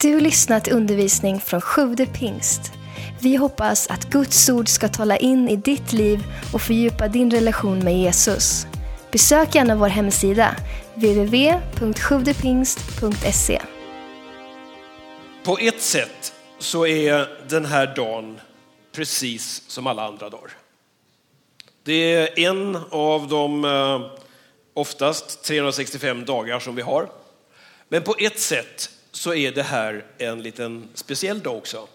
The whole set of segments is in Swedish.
Du lyssnat till undervisning från Sjude pingst. Vi hoppas att Guds ord ska tala in i ditt liv och fördjupa din relation med Jesus. Besök gärna vår hemsida, www.sjuvdepingst.se. På ett sätt så är den här dagen precis som alla andra dagar. Det är en av de eh, oftast 365 dagar som vi har. Men på ett sätt så är det här en liten speciell dag också.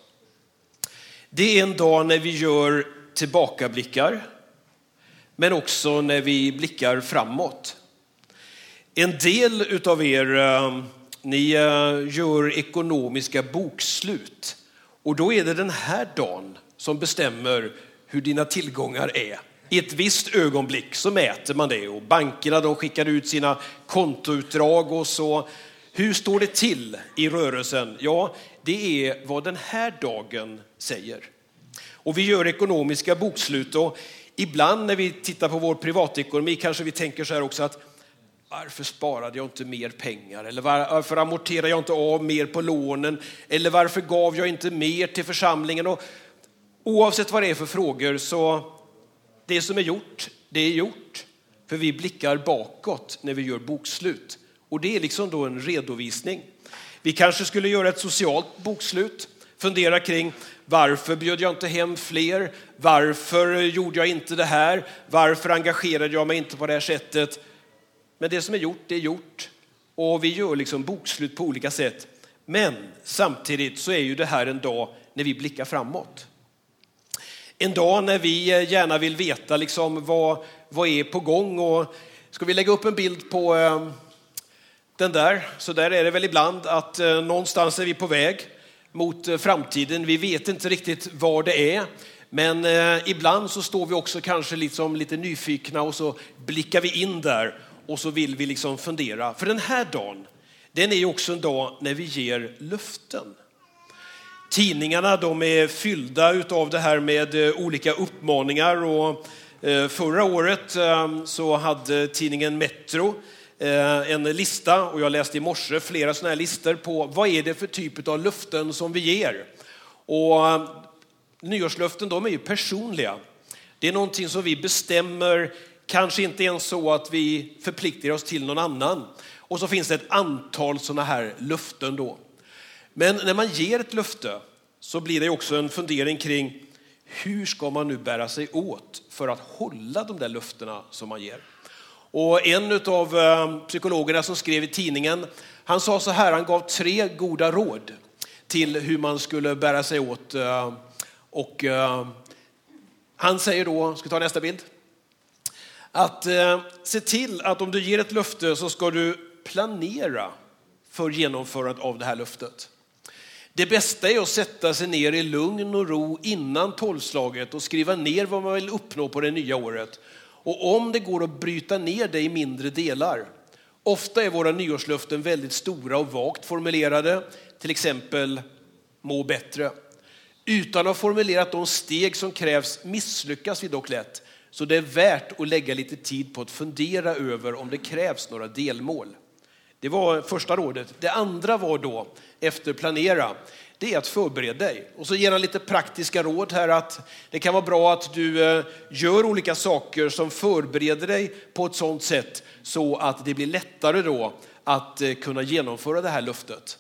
Det är en dag när vi gör tillbakablickar, men också när vi blickar framåt. En del av er, eh, ni eh, gör ekonomiska bokslut och då är det den här dagen som bestämmer hur dina tillgångar är. I ett visst ögonblick så mäter man det och bankerna de skickar ut sina kontoutdrag och så hur står det till i rörelsen? Ja, det är vad den här dagen säger. Och vi gör ekonomiska bokslut och ibland när vi tittar på vår privatekonomi kanske vi tänker så här också att varför sparade jag inte mer pengar? Eller varför amorterade jag inte av mer på lånen? Eller varför gav jag inte mer till församlingen? Och oavsett vad det är för frågor så det som är gjort, det är gjort. För vi blickar bakåt när vi gör bokslut. Och det är liksom då en redovisning. Vi kanske skulle göra ett socialt bokslut, fundera kring varför bjöd jag inte hem fler? Varför gjorde jag inte det här? Varför engagerade jag mig inte på det här sättet? Men det som är gjort, det är gjort. Och vi gör liksom bokslut på olika sätt. Men samtidigt så är ju det här en dag när vi blickar framåt. En dag när vi eh, gärna vill veta liksom vad, vad är på gång. Och ska vi lägga upp en bild på eh, den där, så där är det väl ibland att eh, någonstans är vi på väg mot eh, framtiden. Vi vet inte riktigt var det är, men eh, ibland så står vi också kanske liksom lite nyfikna och så blickar vi in där och så vill vi liksom fundera. För den här dagen, den är ju också en dag när vi ger löften. Tidningarna de är fyllda av det här med eh, olika uppmaningar och eh, förra året eh, så hade tidningen Metro Eh, en lista och jag läste i morse flera sådana här listor på vad är det för typ av löften som vi ger. Och eh, nyårslöften de är ju personliga. Det är någonting som vi bestämmer, kanske inte ens så att vi förpliktar oss till någon annan. Och så finns det ett antal sådana här löften då. Men när man ger ett löfte så blir det också en fundering kring hur ska man nu bära sig åt för att hålla de där löftena som man ger. Och en av eh, psykologerna som skrev i tidningen, han sa så här, han gav tre goda råd till hur man skulle bära sig åt. Eh, och eh, han säger då, ska vi ta nästa bild? Att se till att om du ger ett löfte så ska du planera för genomförandet av det här löftet. Det bästa är att sätta sig ner i lugn och ro innan tolvslaget och skriva ner vad man vill uppnå på det nya året och om det går att bryta ner det i mindre delar. Ofta är våra nyårslöften väldigt stora och vagt formulerade, till exempel må bättre. Utan att ha formulerat de steg som krävs misslyckas vi dock lätt. Så det är värt att lägga lite tid på att fundera över om det krävs några delmål. Det var första rådet. Det andra var då, efter planera, det är att förbereda dig. Och så ger han lite praktiska råd här att det kan vara bra att du eh, gör olika saker som förbereder dig på ett sådant sätt så att det blir lättare då att eh, kunna genomföra det här löftet.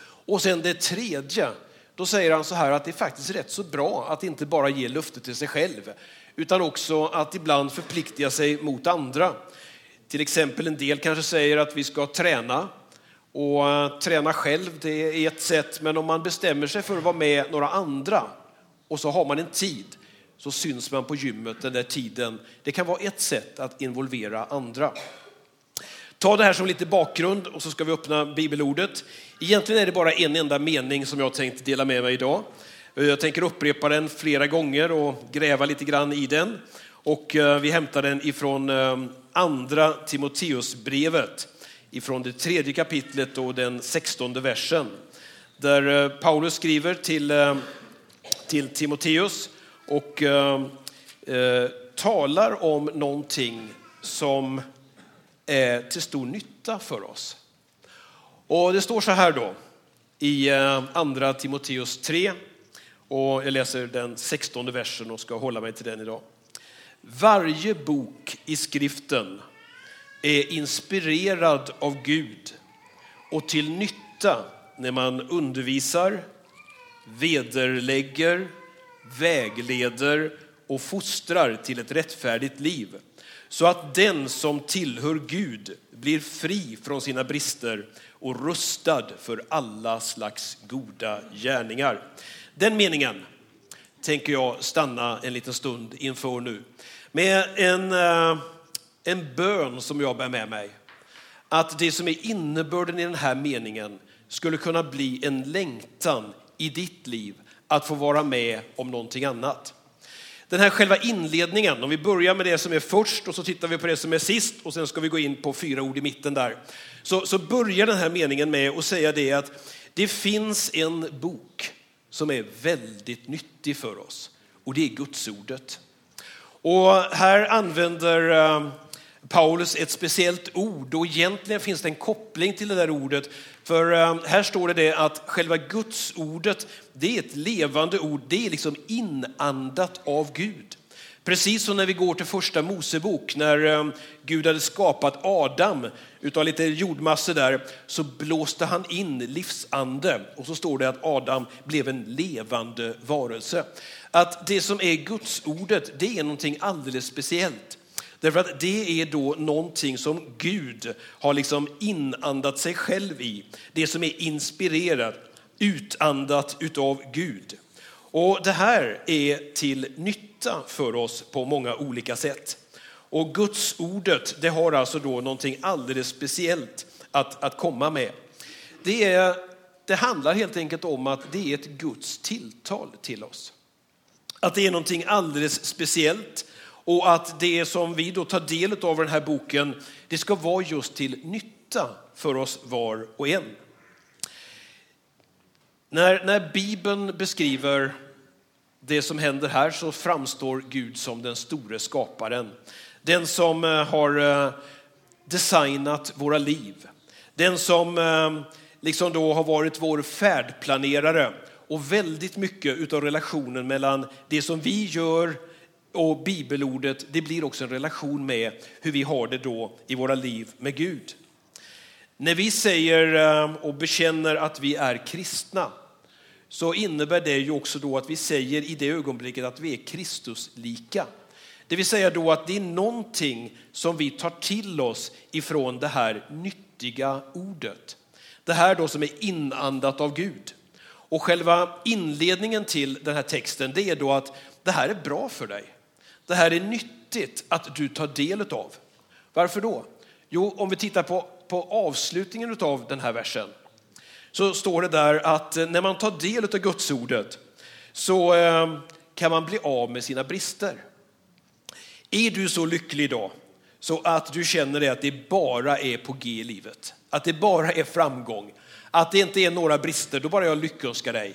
Och sen det tredje, då säger han så här att det är faktiskt rätt så bra att inte bara ge löftet till sig själv, utan också att ibland förpliktiga sig mot andra. Till exempel en del kanske säger att vi ska träna och eh, träna själv, det är ett sätt, men om man bestämmer sig för att vara med några andra och så har man en tid, så syns man på gymmet den där tiden. Det kan vara ett sätt att involvera andra. Ta det här som lite bakgrund och så ska vi öppna bibelordet. Egentligen är det bara en enda mening som jag tänkt dela med mig idag. Eh, jag tänker upprepa den flera gånger och gräva lite grann i den. Och eh, vi hämtar den ifrån andra Timoteusbrevet ifrån det tredje kapitlet och den sextonde versen. Där eh, Paulus skriver till, eh, till Timoteus och eh, eh, talar om någonting som är till stor nytta för oss. Och det står så här då. i andra Timoteus 3. Och jag läser den 16 versen och ska hålla mig till den idag. Varje bok i skriften är inspirerad av Gud och till nytta när man undervisar, vederlägger, vägleder och fostrar till ett rättfärdigt liv så att den som tillhör Gud blir fri från sina brister och rustad för alla slags goda gärningar. Den meningen tänker jag stanna en liten stund inför nu med en, eh, en bön som jag bär med mig. Att det som är innebörden i den här meningen skulle kunna bli en längtan i ditt liv att få vara med om någonting annat. Den här själva inledningen, om vi börjar med det som är först och så tittar vi på det som är sist och sen ska vi gå in på fyra ord i mitten där. Så, så börjar den här meningen med att säga det att det finns en bok som är väldigt nyttig för oss och det är Gudsordet. Och här använder eh, Paulus ett speciellt ord och egentligen finns det en koppling till det där ordet. För eh, här står det, det att själva Gudsordet, det är ett levande ord, det är liksom inandat av Gud. Precis som när vi går till första Mosebok, när eh, Gud hade skapat Adam utav lite jordmassor där, så blåste han in livsande och så står det att Adam blev en levande varelse. Att det som är Guds ordet, det är någonting alldeles speciellt. Därför att det är då någonting som Gud har liksom inandat sig själv i. Det som är inspirerat, utandat utav Gud. Och det här är till nytta för oss på många olika sätt. Och Guds ordet, det har alltså då någonting alldeles speciellt att, att komma med. Det, är, det handlar helt enkelt om att det är ett Guds tilltal till oss. Att det är någonting alldeles speciellt och att det som vi då tar del av i den här boken, det ska vara just till nytta för oss var och en. När, när Bibeln beskriver det som händer här så framstår Gud som den store skaparen. Den som eh, har eh, designat våra liv. Den som eh, liksom då har varit vår färdplanerare. Och väldigt mycket av relationen mellan det som vi gör och bibelordet, det blir också en relation med hur vi har det då i våra liv med Gud. När vi säger ehm, och bekänner att vi är kristna, så innebär det ju också då att vi säger i det ögonblicket att vi är Kristuslika. Det vill säga då att det är någonting som vi tar till oss ifrån det här nyttiga ordet. Det här då som är inandat av Gud. Och själva inledningen till den här texten det är då att det här är bra för dig. Det här är nyttigt att du tar del av. Varför då? Jo, om vi tittar på, på avslutningen av den här versen så står det där att eh, när man tar del av Gudsordet så eh, kan man bli av med sina brister. Är du så lycklig idag så att du känner att det bara är på G i livet, att det bara är framgång, att det inte är några brister, då bara jag lyckönskar dig.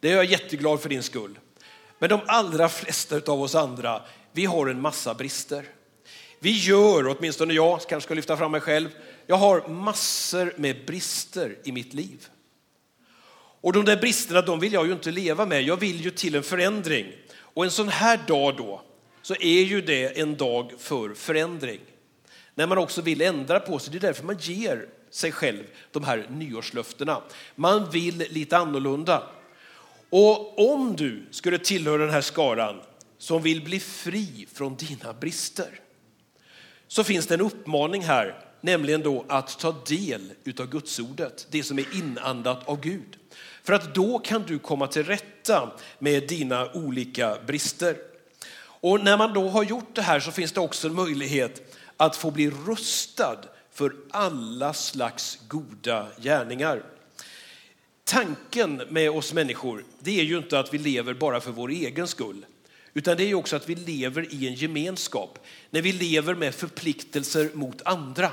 Det är jag jätteglad för din skull. Men de allra flesta av oss andra, vi har en massa brister. Vi gör, åtminstone jag kanske ska lyfta fram mig själv, jag har massor med brister i mitt liv. Och de där bristerna de vill jag ju inte leva med, jag vill ju till en förändring. Och en sån här dag då, så är ju det en dag för förändring. När man också vill ändra på sig, det är därför man ger sig själv de här nyårslöftena. Man vill lite annorlunda. Och om du skulle tillhöra den här skaran som vill bli fri från dina brister, så finns det en uppmaning här, nämligen då att ta del utav Gudsordet, det som är inandat av Gud. För att då kan du komma till rätta med dina olika brister. Och när man då har gjort det här så finns det också en möjlighet att få bli rustad för alla slags goda gärningar. Tanken med oss människor, det är ju inte att vi lever bara för vår egen skull, utan det är också att vi lever i en gemenskap, när vi lever med förpliktelser mot andra.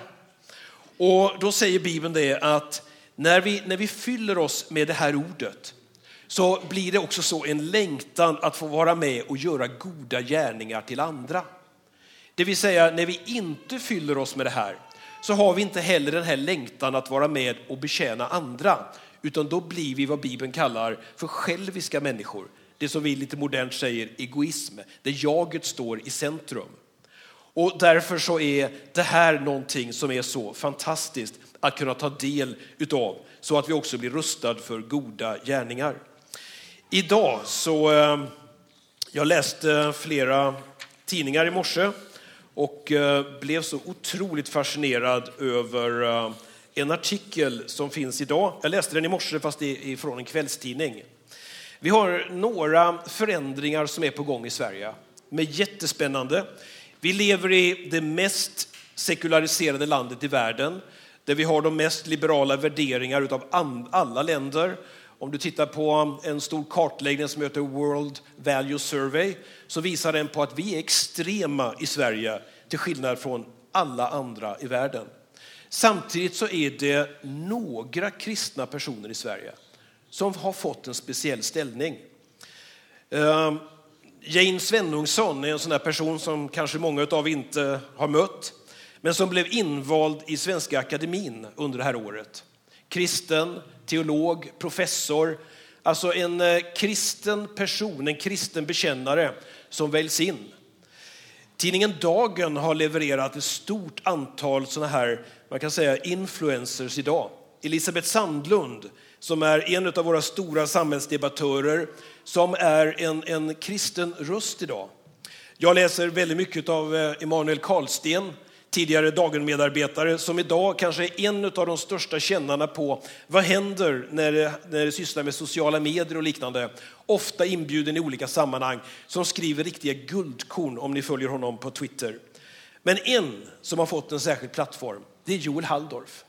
Och då säger Bibeln det att när vi, när vi fyller oss med det här ordet, så blir det också så en längtan att få vara med och göra goda gärningar till andra. Det vill säga, när vi inte fyller oss med det här, så har vi inte heller den här längtan att vara med och betjäna andra, utan då blir vi vad Bibeln kallar för själviska människor. Det som vi lite modernt säger egoism, där jaget står i centrum. Och därför så är det här någonting som är så fantastiskt att kunna ta del utav så att vi också blir rustad för goda gärningar. Idag så, eh, jag läste flera tidningar i morse och eh, blev så otroligt fascinerad över eh, en artikel som finns idag. Jag läste den i morse fast det är från en kvällstidning. Vi har några förändringar som är på gång i Sverige. Med jättespännande. Vi lever i det mest sekulariserade landet i världen där vi har de mest liberala värderingar av alla länder. Om du tittar på en stor kartläggning som heter World Value Survey så visar den på att vi är extrema i Sverige till skillnad från alla andra i världen. Samtidigt så är det några kristna personer i Sverige som har fått en speciell ställning. Ehm, Jane Svenungsson är en sån person som kanske många av inte har mött, men som blev invald i Svenska Akademin under det här året. Kristen, teolog, professor, alltså en eh, kristen person, en kristen bekännare som väljs in. Tidningen Dagen har levererat ett stort antal sådana här, man kan säga influencers idag. Elisabeth Sandlund, som är en av våra stora samhällsdebattörer, som är en, en kristen röst idag. Jag läser väldigt mycket av eh, Emanuel Karlsten, tidigare Dagen-medarbetare, som idag kanske är en av de största kännarna på vad händer när det, när det sysslar med sociala medier och liknande. Ofta inbjuden i olika sammanhang, som skriver riktiga guldkorn om ni följer honom på Twitter. Men en som har fått en särskild plattform, det är Joel Halldorf.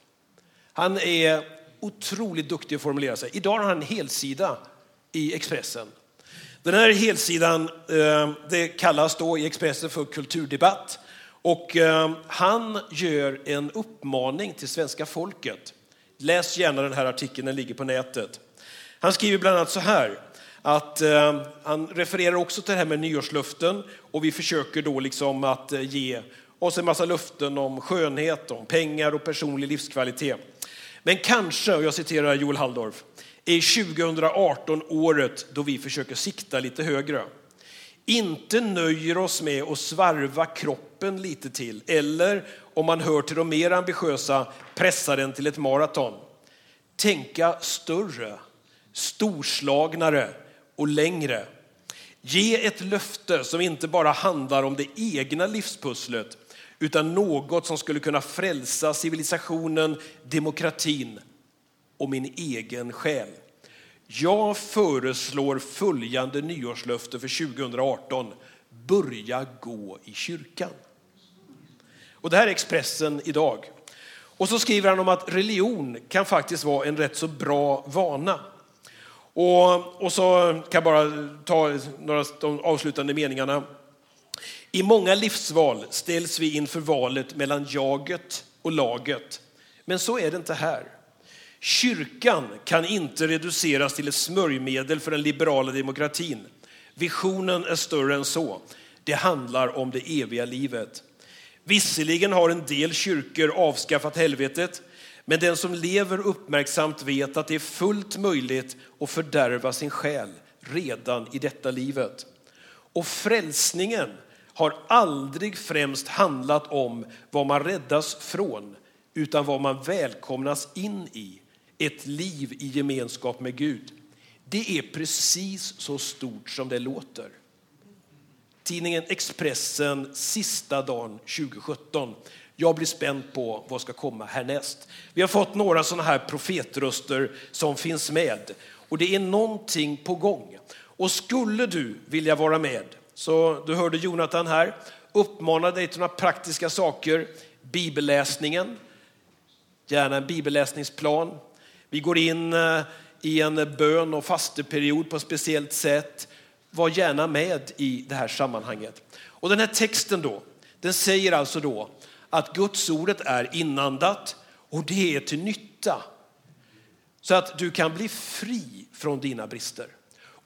Han är otroligt duktig att formulera sig. Idag har han en helsida i Expressen. Den här helsidan eh, det kallas då i Expressen för kulturdebatt. Och eh, han gör en uppmaning till svenska folket. Läs gärna den här artikeln, den ligger på nätet. Han skriver bland annat så här, att eh, han refererar också till det här med nyårslöften och vi försöker då liksom att eh, ge oss en massa löften om skönhet, om pengar och personlig livskvalitet. Men kanske, och jag citerar Joel Halldorf, är 2018 året då vi försöker sikta lite högre. Inte nöjer oss med att svarva kroppen lite till eller, om man hör till de mer ambitiösa, pressa den till ett maraton. Tänka större, storslagnare och längre. Ge ett löfte som inte bara handlar om det egna livspusslet utan något som skulle kunna frälsa civilisationen, demokratin och min egen själ. Jag föreslår följande nyårslöfte för 2018. Börja gå i kyrkan. Och det här är Expressen idag. Och så skriver han om att religion kan faktiskt vara en rätt så bra vana. Och, och så kan jag bara ta några de avslutande meningarna. I många livsval ställs vi inför valet mellan jaget och laget. Men så är det inte här. Kyrkan kan inte reduceras till ett smörjmedel för den liberala demokratin. Visionen är större än så. Det handlar om det eviga livet. Visserligen har en del kyrkor avskaffat helvetet, men den som lever uppmärksamt vet att det är fullt möjligt att fördärva sin själ redan i detta livet. Och frälsningen har aldrig främst handlat om vad man räddas från, utan vad man välkomnas in i, ett liv i gemenskap med Gud. Det är precis så stort som det låter. Tidningen Expressen, sista dagen 2017. Jag blir spänd på vad ska komma härnäst. Vi har fått några sådana här profetröster som finns med och det är någonting på gång. Och skulle du vilja vara med så du hörde Jonathan här uppmana dig till några praktiska saker. Bibelläsningen, gärna en bibelläsningsplan. Vi går in eh, i en bön och fasteperiod på ett speciellt sätt. Var gärna med i det här sammanhanget. Och den här texten då, den säger alltså då att Guds ordet är inandat och det är till nytta. Så att du kan bli fri från dina brister.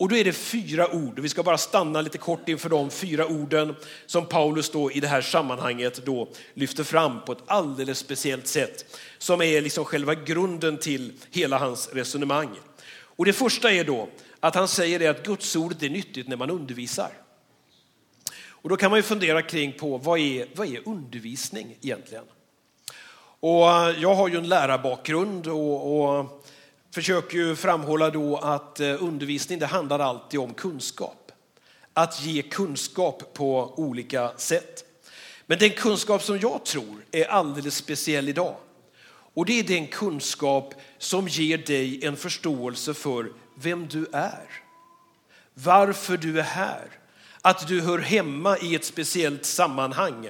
Och då är det fyra ord, och vi ska bara stanna lite kort inför de fyra orden som Paulus då i det här sammanhanget då lyfter fram på ett alldeles speciellt sätt, som är liksom själva grunden till hela hans resonemang. Och det första är då att han säger det att gudsordet är nyttigt när man undervisar. Och då kan man ju fundera kring på vad är, vad är undervisning egentligen? Och jag har ju en lärarbakgrund och, och försöker ju framhålla då att eh, undervisning det handlar alltid om kunskap. Att ge kunskap på olika sätt. Men den kunskap som jag tror är alldeles speciell idag. Och det är den kunskap som ger dig en förståelse för vem du är. Varför du är här. Att du hör hemma i ett speciellt sammanhang.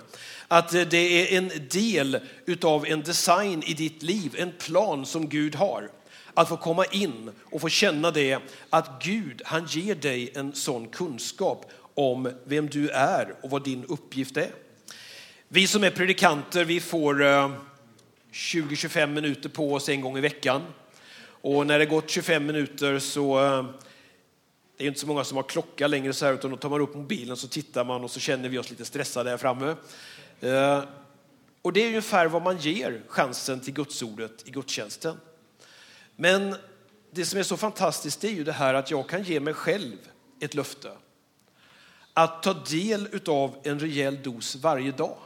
Att eh, det är en del av en design i ditt liv, en plan som Gud har. Att få komma in och få känna det, att Gud han ger dig en sån kunskap om vem du är och vad din uppgift är. Vi som är predikanter, vi får eh, 20-25 minuter på oss en gång i veckan. Och när det gått 25 minuter så eh, det är inte så många som har klocka längre så här, utan då tar man upp mobilen så tittar man och så känner vi oss lite stressade här framme. Eh, och det är ungefär vad man ger chansen till gudsordet i gudstjänsten. Men det som är så fantastiskt är ju det här att jag kan ge mig själv ett löfte. Att ta del av en rejäl dos varje dag.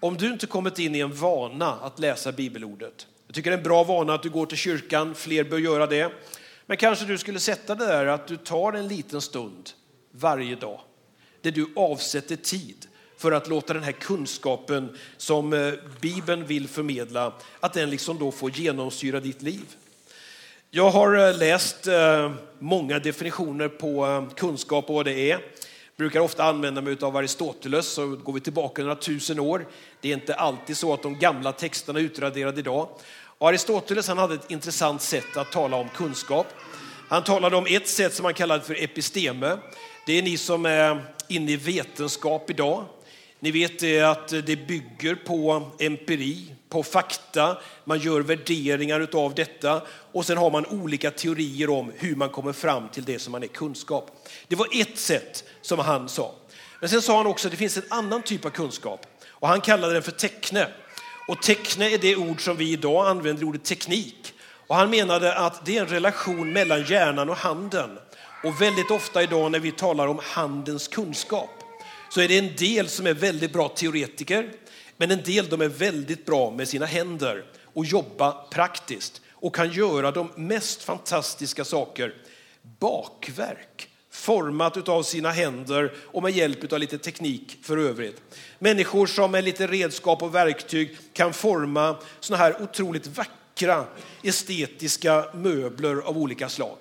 Om du inte kommit in i en vana att läsa bibelordet, jag tycker det är en bra vana att du går till kyrkan, fler bör göra det. Men kanske du skulle sätta det där att du tar en liten stund varje dag där du avsätter tid för att låta den här kunskapen som eh, Bibeln vill förmedla, att den liksom då får genomsyra ditt liv. Jag har eh, läst eh, många definitioner på eh, kunskap och vad det är. Jag brukar ofta använda mig av Aristoteles, så går vi tillbaka några tusen år. Det är inte alltid så att de gamla texterna är utraderade idag. Och Aristoteles han hade ett intressant sätt att tala om kunskap. Han talade om ett sätt som han kallade för episteme. Det är ni som är inne i vetenskap idag. Ni vet det att det bygger på empiri, på fakta. Man gör värderingar av detta och sen har man olika teorier om hur man kommer fram till det som man är kunskap. Det var ett sätt som han sa. Men sen sa han också att det finns en annan typ av kunskap och han kallade den för teckne. Och teckne är det ord som vi idag använder ordet teknik. Och han menade att det är en relation mellan hjärnan och handen. Och väldigt ofta idag när vi talar om handens kunskap så är det en del som är väldigt bra teoretiker, men en del de är väldigt bra med sina händer och jobba praktiskt och kan göra de mest fantastiska saker. Bakverk, format av sina händer och med hjälp av lite teknik för övrigt. Människor som med lite redskap och verktyg kan forma såna här otroligt vackra estetiska möbler av olika slag.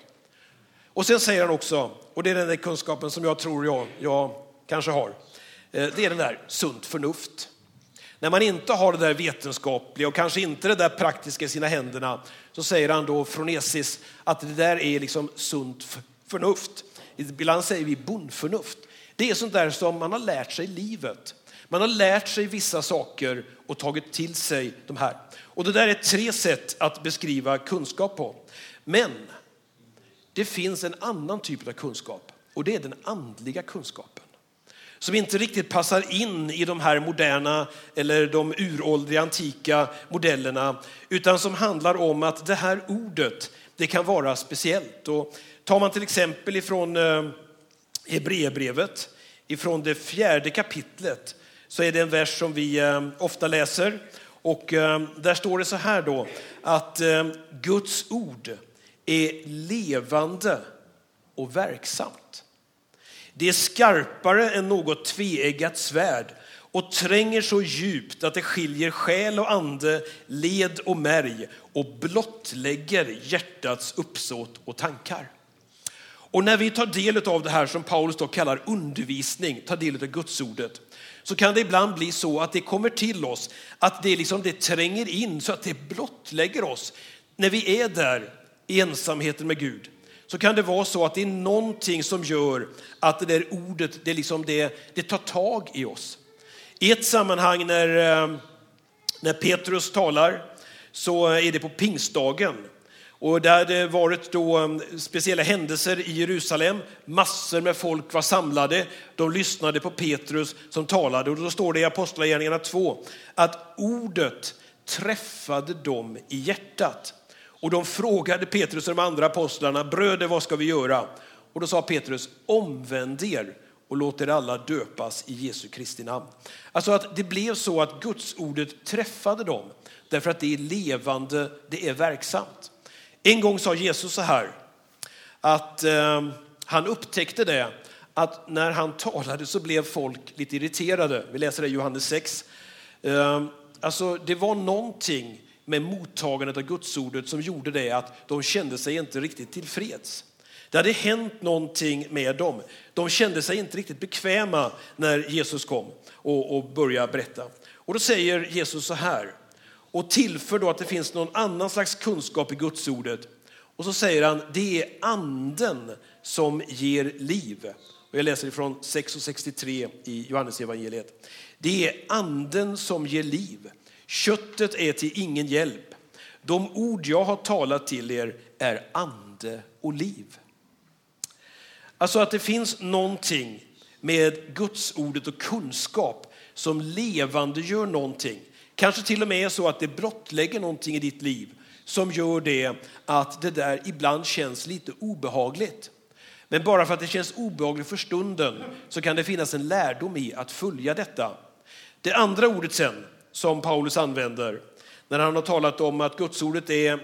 Och sen säger han också, och det är den där kunskapen som jag tror jag, jag kanske har, eh, det är den där sunt förnuft. När man inte har det där vetenskapliga och kanske inte det där praktiska i sina händerna så säger han då Fronesis att det där är liksom sunt förnuft. Ibland säger vi bondförnuft. Det är sånt där som man har lärt sig i livet. Man har lärt sig vissa saker och tagit till sig de här. Och det där är tre sätt att beskriva kunskap på. Men det finns en annan typ av kunskap och det är den andliga kunskapen som inte riktigt passar in i de här moderna eller de uråldriga antika modellerna, utan som handlar om att det här ordet, det kan vara speciellt. Och tar man till exempel ifrån eh, Hebreerbrevet, ifrån det fjärde kapitlet, så är det en vers som vi eh, ofta läser. Och eh, där står det så här då, att Guds ord är levande och verksamt. Det är skarpare än något tveeggat svärd och tränger så djupt att det skiljer själ och ande, led och märg och blottlägger hjärtats uppsåt och tankar. Och när vi tar del av det här som Paulus då kallar undervisning, tar del av gudsordet, så kan det ibland bli så att det kommer till oss, att det, liksom, det tränger in så att det blottlägger oss när vi är där i ensamheten med Gud så kan det vara så att det är någonting som gör att det där ordet, det, liksom det, det tar tag i oss. I ett sammanhang när, eh, när Petrus talar så är det på pingstdagen. Och där hade varit då eh, speciella händelser i Jerusalem. Massor med folk var samlade. De lyssnade på Petrus som talade. Och då står det i Apostlagärningarna 2 att ordet träffade dem i hjärtat. Och de frågade Petrus och de andra apostlarna, bröder vad ska vi göra? Och då sa Petrus, omvänd er och låt er alla döpas i Jesu Kristi namn. Alltså att det blev så att Guds ordet träffade dem därför att det är levande, det är verksamt. En gång sa Jesus så här, att eh, han upptäckte det, att när han talade så blev folk lite irriterade. Vi läser det i Johannes 6. Eh, alltså det var någonting med mottagandet av gudsordet som gjorde det att de kände sig inte riktigt tillfreds. Det hade hänt någonting med dem. De kände sig inte riktigt bekväma när Jesus kom och, och började berätta. Och då säger Jesus så här, och tillför då att det finns någon annan slags kunskap i gudsordet. Och så säger han, det är anden som ger liv. Och jag läser ifrån 6.63 i Johannesevangeliet. Det är anden som ger liv. Köttet är till ingen hjälp. De ord jag har talat till er är ande och liv. Alltså att det finns någonting med Guds ordet och kunskap som levande gör någonting. Kanske till och med är så att det blottlägger någonting i ditt liv som gör det att det där ibland känns lite obehagligt. Men bara för att det känns obehagligt för stunden så kan det finnas en lärdom i att följa detta. Det andra ordet sen som Paulus använder när han har talat om att gudsordet är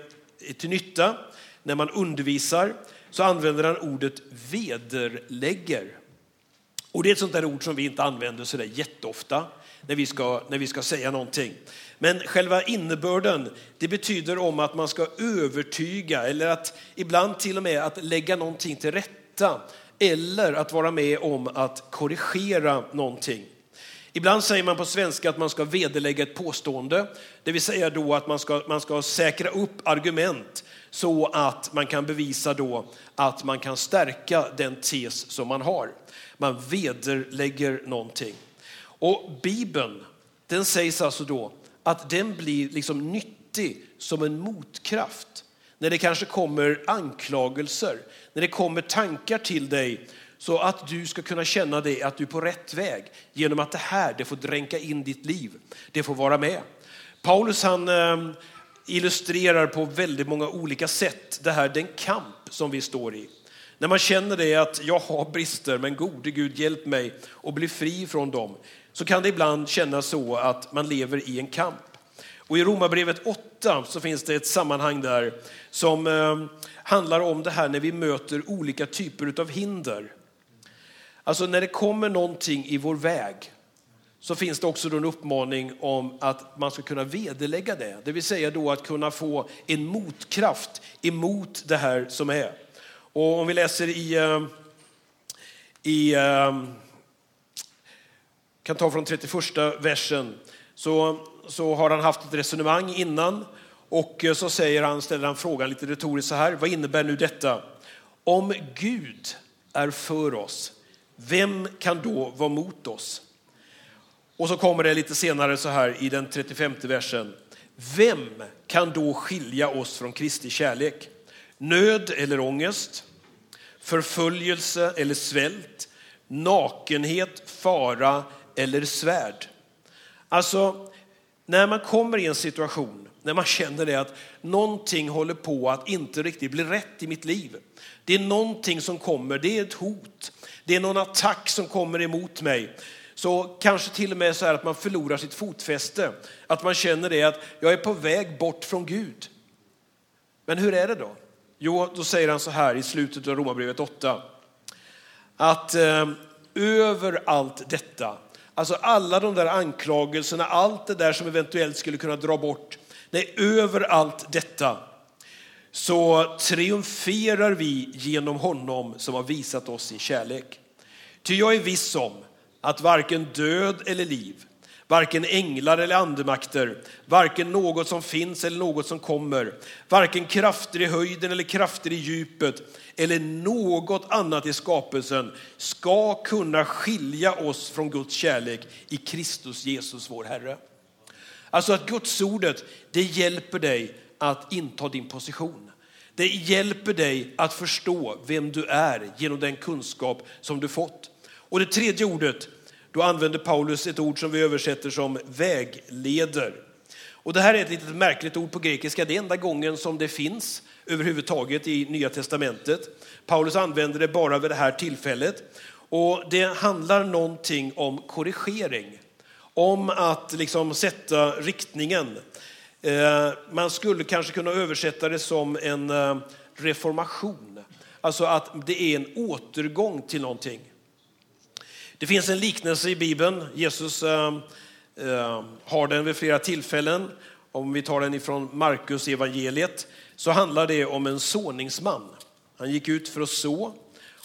till nytta när man undervisar så använder han ordet vederlägger. Och det är ett sånt där ord som vi inte använder så där jätteofta när vi, ska, när vi ska säga någonting. Men själva innebörden, det betyder om att man ska övertyga eller att ibland till och med att lägga någonting till rätta eller att vara med om att korrigera någonting. Ibland säger man på svenska att man ska vederlägga ett påstående, det vill säga då att man ska, man ska säkra upp argument så att man kan bevisa då att man kan stärka den tes som man har. Man vederlägger någonting. Och Bibeln, den sägs alltså då att den blir liksom nyttig som en motkraft när det kanske kommer anklagelser, när det kommer tankar till dig så att du ska kunna känna dig att du är på rätt väg genom att det här det får dränka in ditt liv. Det får vara med. Paulus han ehm, illustrerar på väldigt många olika sätt det här, den kamp som vi står i. När man känner det att jag har brister, men gode Gud hjälp mig att bli fri från dem, så kan det ibland kännas så att man lever i en kamp. Och I Romarbrevet 8 så finns det ett sammanhang där som ehm, handlar om det här när vi möter olika typer av hinder. Alltså när det kommer någonting i vår väg så finns det också en uppmaning om att man ska kunna vederlägga det. Det vill säga då att kunna få en motkraft emot det här som är. Och om vi läser i, eh, i eh, kan ta från 31 versen, så, så har han haft ett resonemang innan och eh, så säger han, ställer han frågan lite retoriskt så här, vad innebär nu detta? Om Gud är för oss, vem kan då vara mot oss? Och så kommer det lite senare så här i den 35 versen. Vem kan då skilja oss från Kristi kärlek? Nöd eller ångest? Förföljelse eller svält? Nakenhet, fara eller svärd? Alltså, när man kommer i en situation när man känner det att någonting håller på att inte riktigt bli rätt i mitt liv. Det är någonting som kommer, det är ett hot, det är någon attack som kommer emot mig. Så kanske till och med så här att man förlorar sitt fotfäste, att man känner det att jag är på väg bort från Gud. Men hur är det då? Jo, då säger han så här i slutet av Romarbrevet 8, att eh, över allt detta, alltså alla de där anklagelserna, allt det där som eventuellt skulle kunna dra bort, nej, över allt detta så triumferar vi genom honom som har visat oss sin kärlek. Ty jag är viss om att varken död eller liv, varken änglar eller andemakter, varken något som finns eller något som kommer, varken krafter i höjden eller krafter i djupet eller något annat i skapelsen ska kunna skilja oss från Guds kärlek i Kristus Jesus vår Herre. Alltså att Guds ordet, det hjälper dig att inta din position. Det hjälper dig att förstå vem du är genom den kunskap som du fått. Och det tredje ordet, då använder Paulus ett ord som vi översätter som vägleder. Och det här är ett litet märkligt ord på grekiska, det är enda gången som det finns överhuvudtaget i Nya Testamentet. Paulus använder det bara vid det här tillfället. Och det handlar någonting om korrigering, om att liksom sätta riktningen. Eh, man skulle kanske kunna översätta det som en eh, reformation, alltså att det är en återgång till någonting. Det finns en liknelse i Bibeln. Jesus eh, har den vid flera tillfällen. Om vi tar den ifrån Markus evangeliet så handlar det om en såningsman. Han gick ut för att så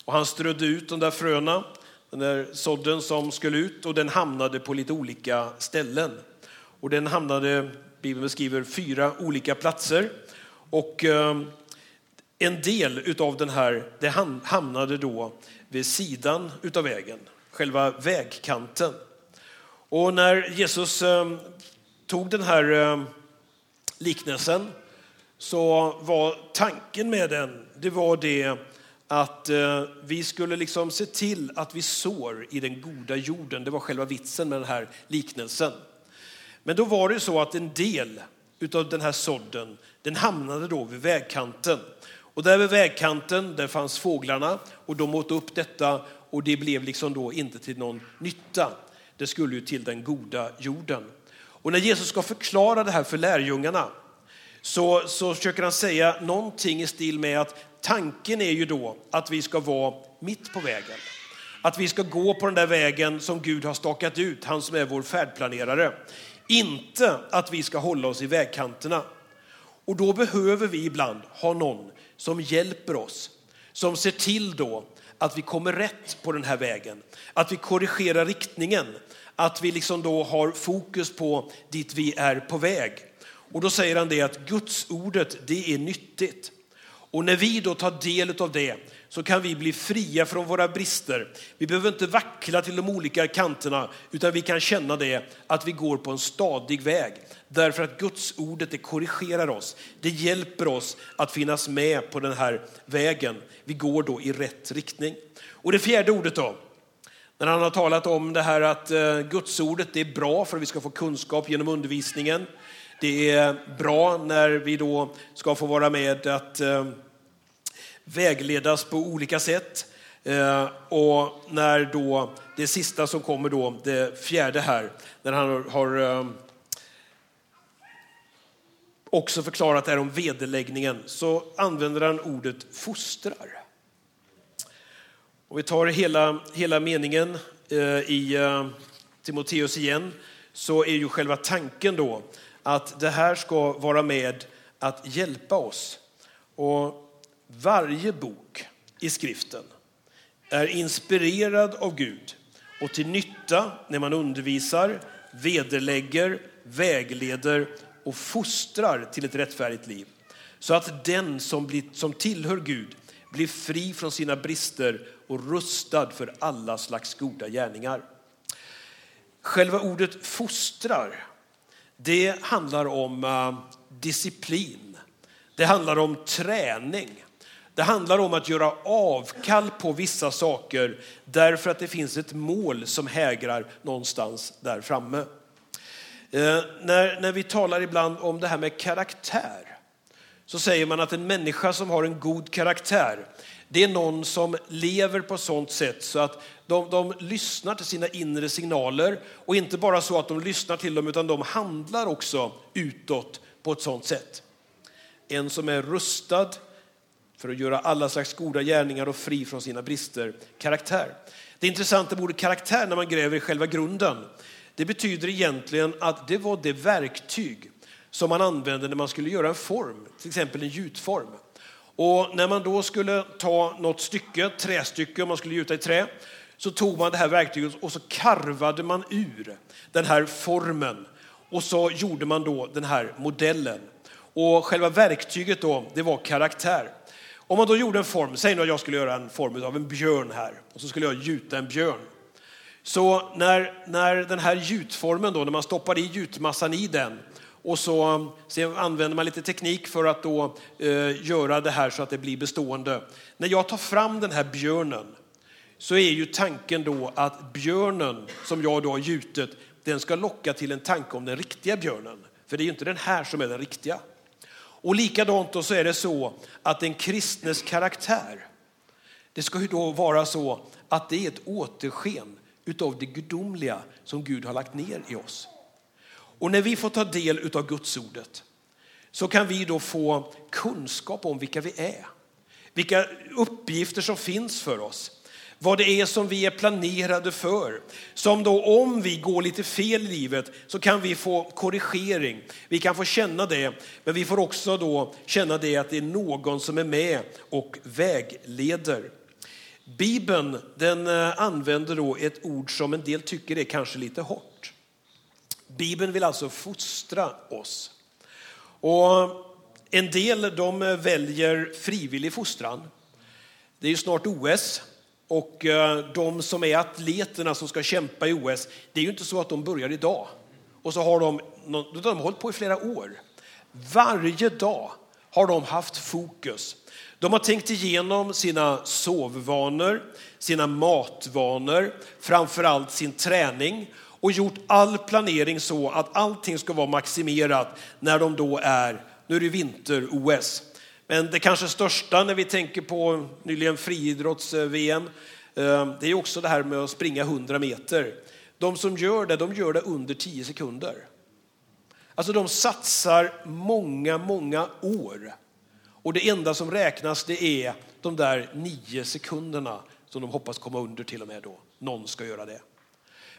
och han strödde ut de där fröna, den där sådden som skulle ut och den hamnade på lite olika ställen. Och den hamnade, Bibeln beskriver, fyra olika platser. Och ehm, en del av den här, det hamnade då vid sidan utav vägen, själva vägkanten. Och när Jesus ehm, tog den här ehm, liknelsen så var tanken med den, det var det att eh, vi skulle liksom se till att vi sår i den goda jorden. Det var själva vitsen med den här liknelsen. Men då var det så att en del av den här sådden, den hamnade då vid vägkanten. Och där vid vägkanten, där fanns fåglarna och de åt upp detta och det blev liksom då inte till någon nytta. Det skulle ju till den goda jorden. Och när Jesus ska förklara det här för lärjungarna så, så försöker han säga någonting i stil med att tanken är ju då att vi ska vara mitt på vägen. Att vi ska gå på den där vägen som Gud har stakat ut, han som är vår färdplanerare. Inte att vi ska hålla oss i vägkanterna. Och då behöver vi ibland ha någon som hjälper oss, som ser till då att vi kommer rätt på den här vägen, att vi korrigerar riktningen, att vi liksom då har fokus på dit vi är på väg. Och då säger han det att Guds ordet det är nyttigt. Och när vi då tar del av det så kan vi bli fria från våra brister. Vi behöver inte vackla till de olika kanterna utan vi kan känna det att vi går på en stadig väg. Därför att Guds ordet det korrigerar oss. Det hjälper oss att finnas med på den här vägen. Vi går då i rätt riktning. Och det fjärde ordet då, när han har talat om det här att Gudsordet Guds ordet det är bra för att vi ska få kunskap genom undervisningen. Det är bra när vi då ska få vara med att eh, vägledas på olika sätt. Eh, och när då det sista som kommer då, det fjärde här, när han har eh, också förklarat det här om vederläggningen, så använder han ordet fostrar. Och vi tar hela, hela meningen eh, i Timoteus igen, så är ju själva tanken då att det här ska vara med att hjälpa oss. Och varje bok i skriften är inspirerad av Gud och till nytta när man undervisar, vederlägger, vägleder och fostrar till ett rättfärdigt liv. Så att den som, blir, som tillhör Gud blir fri från sina brister och rustad för alla slags goda gärningar. Själva ordet fostrar det handlar om eh, disciplin. Det handlar om träning. Det handlar om att göra avkall på vissa saker därför att det finns ett mål som hägrar någonstans där framme. Eh, när, när vi talar ibland om det här med karaktär så säger man att en människa som har en god karaktär det är någon som lever på sånt sätt så att de, de lyssnar till sina inre signaler och inte bara så att de lyssnar till dem utan de handlar också utåt på ett sånt sätt. En som är rustad för att göra alla slags goda gärningar och fri från sina brister, karaktär. Det intressanta med ordet karaktär när man gräver i själva grunden, det betyder egentligen att det var det verktyg som man använde när man skulle göra en form, till exempel en gjutform. Och när man då skulle ta något stycke, trästycke, om man skulle gjuta i trä, så tog man det här verktyget och så karvade man ur den här formen och så gjorde man då den här modellen. Och själva verktyget då, det var karaktär. Om man då gjorde en form, säg nu att jag skulle göra en form av en björn här och så skulle jag gjuta en björn. Så när, när den här gjutformen då, när man stoppar i gjutmassan i den och så, sen använder man lite teknik för att då, eh, göra det här så att det blir bestående. När jag tar fram den här björnen så är ju tanken då att björnen som jag då har gjutit, den ska locka till en tanke om den riktiga björnen. För det är ju inte den här som är den riktiga. Och likadant då så är det så att en kristnes karaktär, det ska ju då vara så att det är ett återsken utav det gudomliga som Gud har lagt ner i oss. Och när vi får ta del utav Gudsordet så kan vi då få kunskap om vilka vi är. Vilka uppgifter som finns för oss. Vad det är som vi är planerade för. Som då om vi går lite fel i livet så kan vi få korrigering. Vi kan få känna det, men vi får också då känna det att det är någon som är med och vägleder. Bibeln den eh, använder då ett ord som en del tycker är kanske lite hårt. Bibeln vill alltså fostra oss. Och en del de eh, väljer frivillig fostran. Det är ju snart OS och eh, de som är atleterna som ska kämpa i OS, det är ju inte så att de börjar idag och så har de, de har hållit på i flera år. Varje dag har de haft fokus. De har tänkt igenom sina sovvanor, sina matvanor, framförallt sin träning och gjort all planering så att allting ska vara maximerat när de då är, nu är det vinter-OS. Men det kanske största när vi tänker på nyligen friidrotts-VM, eh, det är också det här med att springa 100 meter. De som gör det, de gör det under 10 sekunder. Alltså de satsar många, många år. Och det enda som räknas det är de där nio sekunderna som de hoppas komma under till och med då. Någon ska göra det.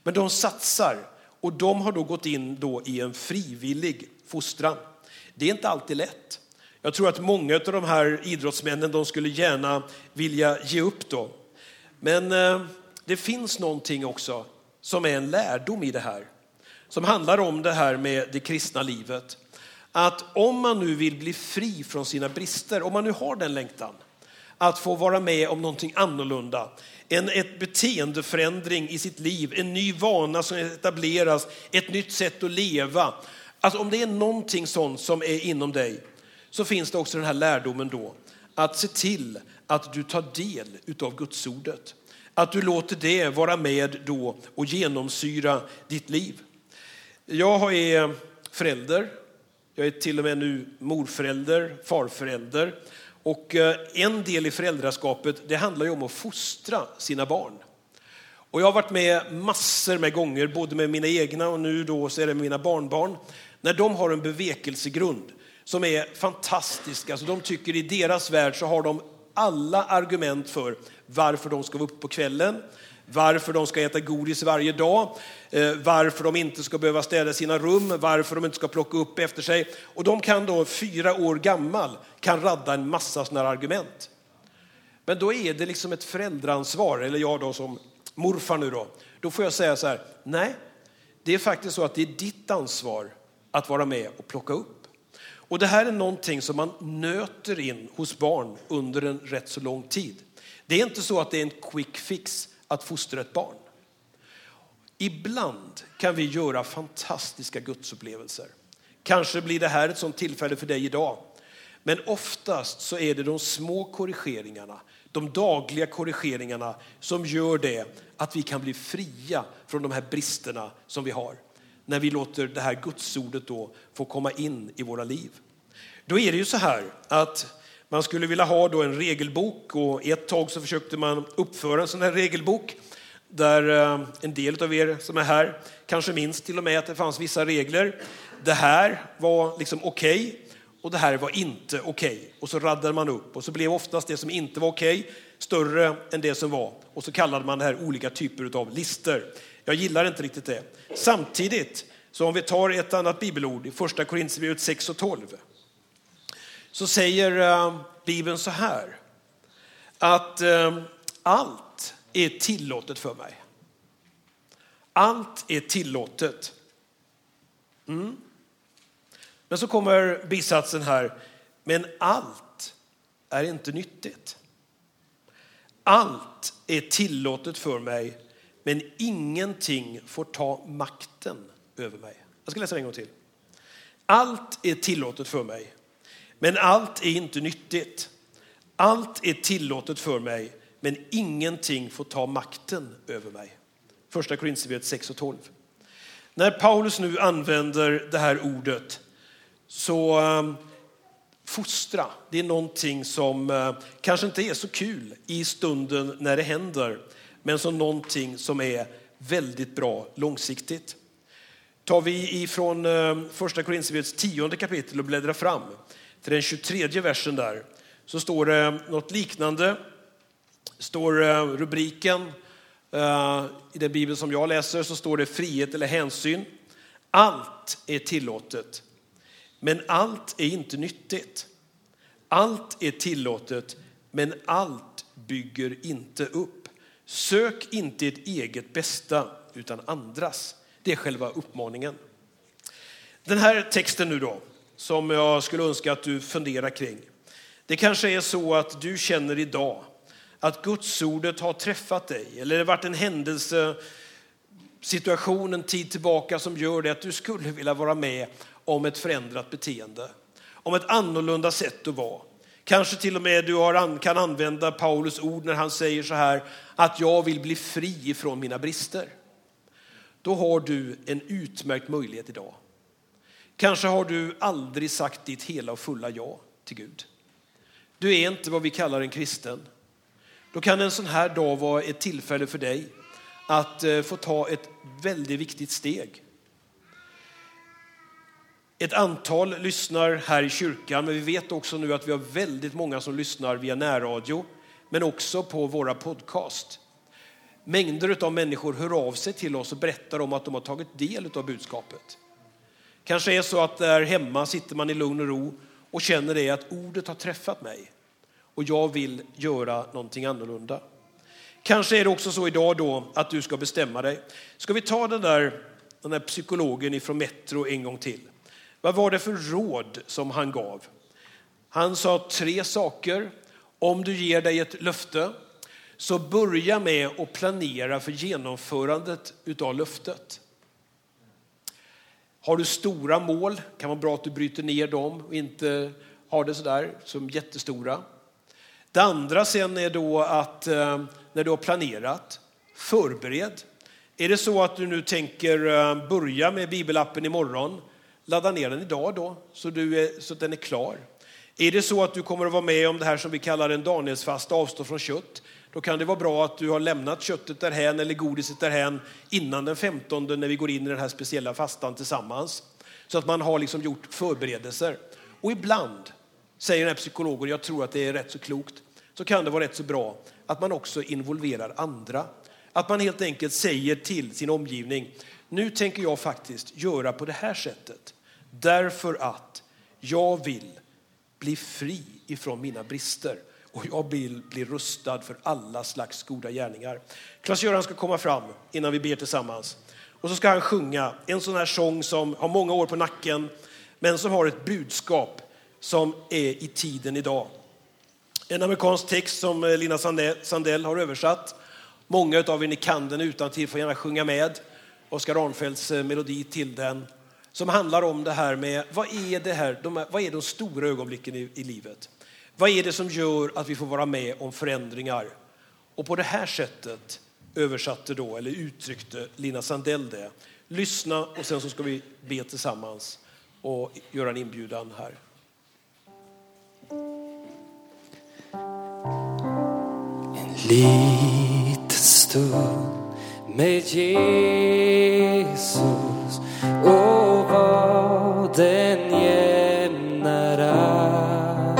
Men de satsar och de har då gått in då i en frivillig fostran. Det är inte alltid lätt. Jag tror att många av de här idrottsmännen de skulle gärna vilja ge upp då. Men eh, det finns någonting också som är en lärdom i det här. Som handlar om det här med det kristna livet. Att om man nu vill bli fri från sina brister, om man nu har den längtan, att få vara med om någonting annorlunda, en ett beteendeförändring i sitt liv, en ny vana som etableras, ett nytt sätt att leva. Alltså om det är någonting sånt som är inom dig, så finns det också den här lärdomen då, att se till att du tar del utav Gudsordet. Att du låter det vara med då och genomsyra ditt liv. Jag är förälder, jag är till och med nu morförälder, farförälder. Och eh, en del i föräldraskapet det handlar ju om att fostra sina barn. Och jag har varit med massor med gånger, både med mina egna och nu då så är det med mina barnbarn, när de har en bevekelsegrund som är fantastiska. Alltså de tycker i deras värld så har de alla argument för varför de ska vara uppe på kvällen, varför de ska äta godis varje dag, eh, varför de inte ska behöva städa sina rum, varför de inte ska plocka upp efter sig. Och de kan då, fyra år gammal, kan radda en massa sådana argument. Men då är det liksom ett föräldraansvar, eller jag då som morfar nu då, då får jag säga så här, nej, det är faktiskt så att det är ditt ansvar att vara med och plocka upp. Och det här är någonting som man nöter in hos barn under en rätt så lång tid. Det är inte så att det är en quick fix att fostra ett barn. Ibland kan vi göra fantastiska gudsupplevelser. Kanske blir det här ett sånt tillfälle för dig idag. Men oftast så är det de små korrigeringarna, de dagliga korrigeringarna som gör det att vi kan bli fria från de här bristerna som vi har. När vi låter det här gudsordet då få komma in i våra liv. Då är det ju så här att man skulle vilja ha då en regelbok och ett tag så försökte man uppföra en sån här regelbok där eh, en del av er som är här kanske minns till och med att det fanns vissa regler. Det här var liksom okej okay, och det här var inte okej. Okay. Och så raddade man upp och så blev oftast det som inte var okej okay, större än det som var. Och så kallade man det här olika typer av lister. Jag gillar inte riktigt det. Samtidigt, så om vi tar ett annat bibelord i första Korinthierbrevet 6 och 12 så säger eh, Bibeln så här att eh, allt är tillåtet för mig. Allt är tillåtet. Mm. Men så kommer bisatsen här, men allt är inte nyttigt. Allt är tillåtet för mig, men ingenting får ta makten över mig. Jag ska läsa det en gång till. Allt är tillåtet för mig, men allt är inte nyttigt. Allt är tillåtet för mig, men ingenting får ta makten över mig. Första Korinthierbrevet 6 och 12. När Paulus nu använder det här ordet så ehm, fostra, det är någonting som eh, kanske inte är så kul i stunden när det händer, men som någonting som är väldigt bra långsiktigt. Tar vi ifrån eh, första Korinthierbrevets tionde kapitel och bläddrar fram till den 23 versen där så står det något liknande. Står eh, rubriken eh, i den bibel som jag läser så står det frihet eller hänsyn. Allt är tillåtet, men allt är inte nyttigt. Allt är tillåtet, men allt bygger inte upp. Sök inte ert eget bästa, utan andras. Det är själva uppmaningen. Den här texten nu då, som jag skulle önska att du funderar kring. Det kanske är så att du känner idag att Gudsordet har träffat dig eller det har varit en händelse, situation en tid tillbaka som gör det att du skulle vilja vara med om ett förändrat beteende, om ett annorlunda sätt att vara. Kanske till och med du har, kan använda Paulus ord när han säger så här att jag vill bli fri från mina brister. Då har du en utmärkt möjlighet idag. Kanske har du aldrig sagt ditt hela och fulla ja till Gud. Du är inte vad vi kallar en kristen. Då kan en sån här dag vara ett tillfälle för dig att eh, få ta ett väldigt viktigt steg. Ett antal lyssnar här i kyrkan, men vi vet också nu att vi har väldigt många som lyssnar via närradio, men också på våra podcast. Mängder av människor hör av sig till oss och berättar om att de har tagit del av budskapet. Kanske är så att där hemma sitter man i lugn och ro och känner det att ordet har träffat mig och jag vill göra någonting annorlunda. Kanske är det också så idag då att du ska bestämma dig. Ska vi ta den där, den där psykologen ifrån Metro en gång till? Vad var det för råd som han gav? Han sa tre saker. Om du ger dig ett löfte, så börja med att planera för genomförandet av löftet. Har du stora mål kan vara bra att du bryter ner dem och inte har det sådär som jättestora. Det andra sen är då att eh, när du har planerat, förbered. Är det så att du nu tänker eh, börja med bibelappen imorgon, ladda ner den idag då så, du är, så att den är klar. Är det så att du kommer att vara med om det här som vi kallar en Danielsfast, avstå från kött, då kan det vara bra att du har lämnat köttet därhän eller godiset därhän innan den 15 när vi går in i den här speciella fastan tillsammans. Så att man har liksom gjort förberedelser. Och ibland, säger den här psykologen, jag tror att det är rätt så klokt, så kan det vara rätt så bra att man också involverar andra. Att man helt enkelt säger till sin omgivning, nu tänker jag faktiskt göra på det här sättet. Därför att jag vill bli fri ifrån mina brister och jag vill bli rustad för alla slags goda gärningar. Klas-Göran ska komma fram innan vi ber tillsammans. Och så ska han sjunga en sån här sång som har många år på nacken men som har ett budskap som är i tiden idag. En amerikansk text som eh, Lina Sandell har översatt. Många av er ni kan den utan till får gärna sjunga med. Oskar Arnfeldts eh, melodi till den. Som handlar om det här med vad är, det här, de, vad är de stora ögonblicken i, i livet? Vad är det som gör att vi får vara med om förändringar? Och på det här sättet översatte då, eller uttryckte Lina Sandell det. Lyssna och sen så ska vi be tillsammans och göra en inbjudan här. En liten stund med Jesus Oh den jämnar allt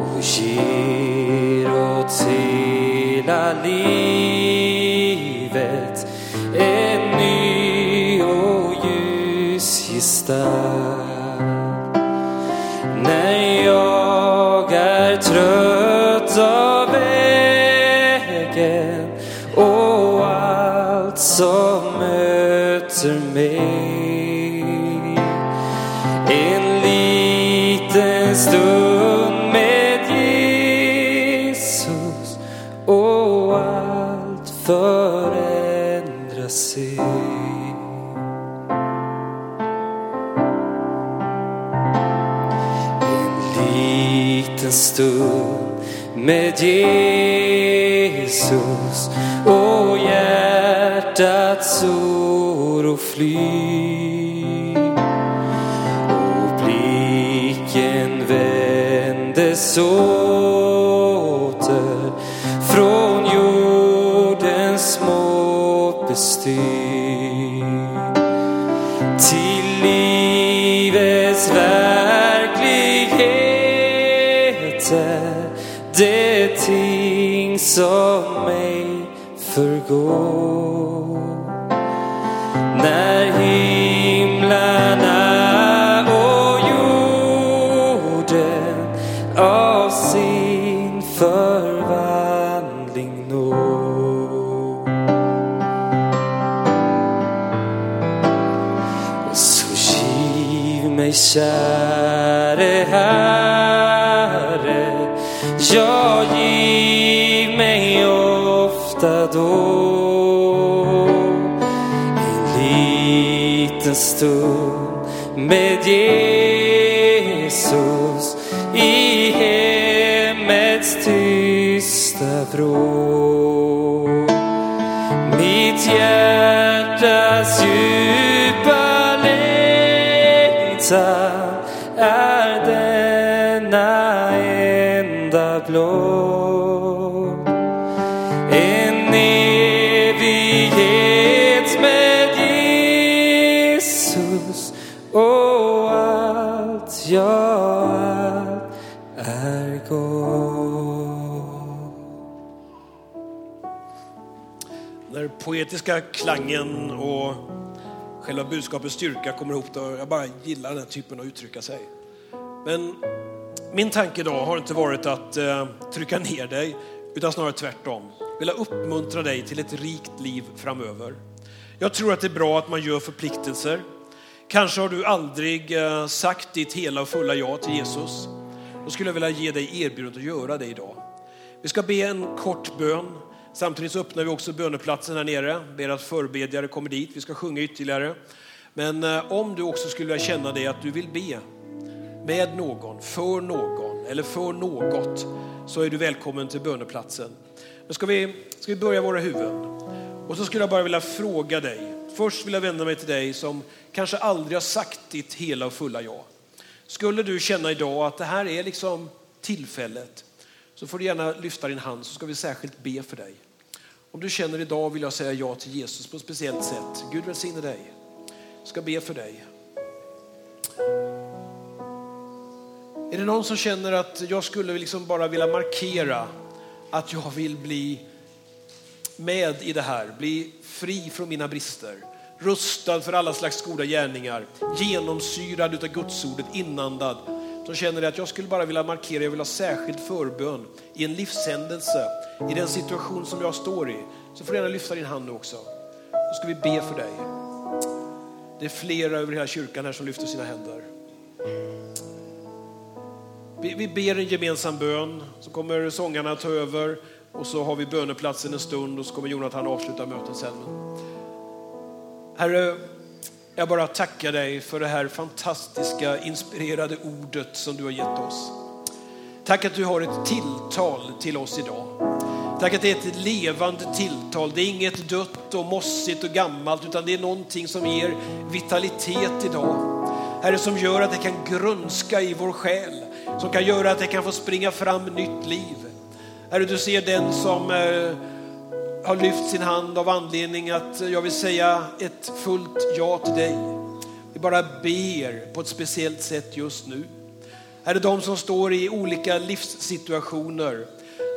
och ger åt hela livet en ny och ljus gestalt. När jag är trött av vägen och allt som möter mig. Med Jesus. Och hjärtats oro fly. Och blicken vändes så. Som mig förgår. När himlarna och jorden av sin förvandling når. Så giv mig kärlek. Liten stund med allt, ja, allt är gott. När poetiska klangen och själva budskapets styrka kommer ihop, då jag bara gillar den här typen av uttrycka sig. Men min tanke idag har inte varit att eh, trycka ner dig, utan snarare tvärtom. Vilja uppmuntra dig till ett rikt liv framöver. Jag tror att det är bra att man gör förpliktelser. Kanske har du aldrig eh, sagt ditt hela och fulla ja till Jesus. Då skulle jag vilja ge dig erbjudandet att göra det idag. Vi ska be en kort bön. Samtidigt så öppnar vi också böneplatsen här nere. Ber att förbedjare kommer dit. Vi ska sjunga ytterligare. Men eh, om du också skulle vilja känna det att du vill be med någon, för någon eller för något så är du välkommen till böneplatsen. Nu ska vi, ska vi börja våra huvuden. Och så skulle jag bara vilja fråga dig. Först vill jag vända mig till dig som kanske aldrig har sagt ditt hela och fulla ja. Skulle du känna idag att det här är liksom tillfället så får du gärna lyfta din hand så ska vi särskilt be för dig. Om du känner idag vill jag säga ja till Jesus på ett speciellt sätt. Gud välsigne dig. Jag ska be för dig. Är det någon som känner att jag skulle liksom bara vilja markera att jag vill bli med i det här, bli fri från mina brister, rustad för alla slags goda gärningar, genomsyrad utav Gudsordet, inandad. Som känner att jag skulle bara vilja markera, jag vill ha särskild förbön i en livshändelse, i den situation som jag står i. Så får du gärna lyfta din hand nu också. Så ska vi be för dig. Det är flera över hela kyrkan här som lyfter sina händer. Vi, vi ber en gemensam bön, så kommer sångarna ta över och så har vi böneplatsen en stund och så kommer Jonathan avsluta mötet sen. Herre, jag bara tackar dig för det här fantastiska, inspirerade ordet som du har gett oss. Tack att du har ett tilltal till oss idag. Tack att det är ett levande tilltal. Det är inget dött och mossigt och gammalt utan det är någonting som ger vitalitet idag. Herre, som gör att det kan grönska i vår själ. Som kan göra att det kan få springa fram nytt liv. Herre, du ser den som eh, har lyft sin hand av anledning att eh, jag vill säga ett fullt ja till dig. Vi bara ber på ett speciellt sätt just nu. Herre, de som står i olika livssituationer.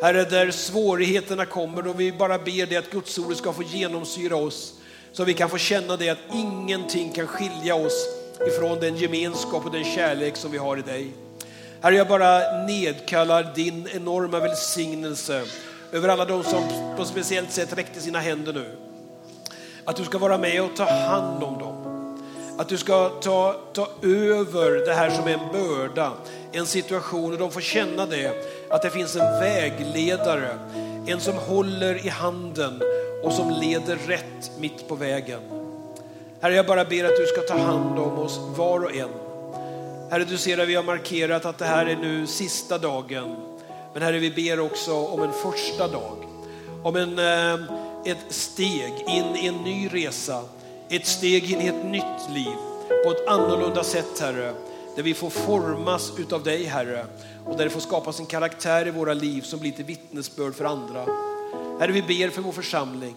Herre, där svårigheterna kommer och vi bara ber dig att Guds ord ska få genomsyra oss. Så vi kan få känna det att ingenting kan skilja oss ifrån den gemenskap och den kärlek som vi har i dig. Herre, jag bara nedkallar din enorma välsignelse över alla de som på ett speciellt sätt räckte sina händer nu. Att du ska vara med och ta hand om dem. Att du ska ta, ta över det här som är en börda, en situation och de får känna det, att det finns en vägledare, en som håller i handen och som leder rätt mitt på vägen. Herre, jag bara ber att du ska ta hand om oss var och en. Herre, du ser att vi har markerat att det här är nu sista dagen Men Herre, vi ber också om en första dag, om en, eh, ett steg in i en ny resa, ett steg in i ett nytt liv på ett annorlunda sätt, Herre. Där vi får formas utav dig, Herre, och där det får skapas en karaktär i våra liv som blir till vittnesbörd för andra. Herre, vi ber för vår församling.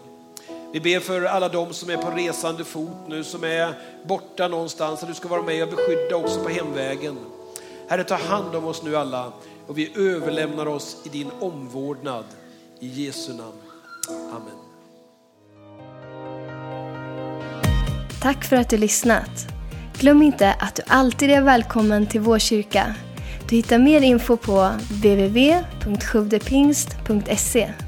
Vi ber för alla de som är på resande fot nu, som är borta någonstans, att du ska vara med och beskydda också på hemvägen. Herre, ta hand om oss nu alla och vi överlämnar oss i din omvårdnad. I Jesu namn. Amen. Tack för att du lyssnat. Glöm inte att du alltid är välkommen till vår kyrka. Du hittar mer info på www.sjuvdepingst.se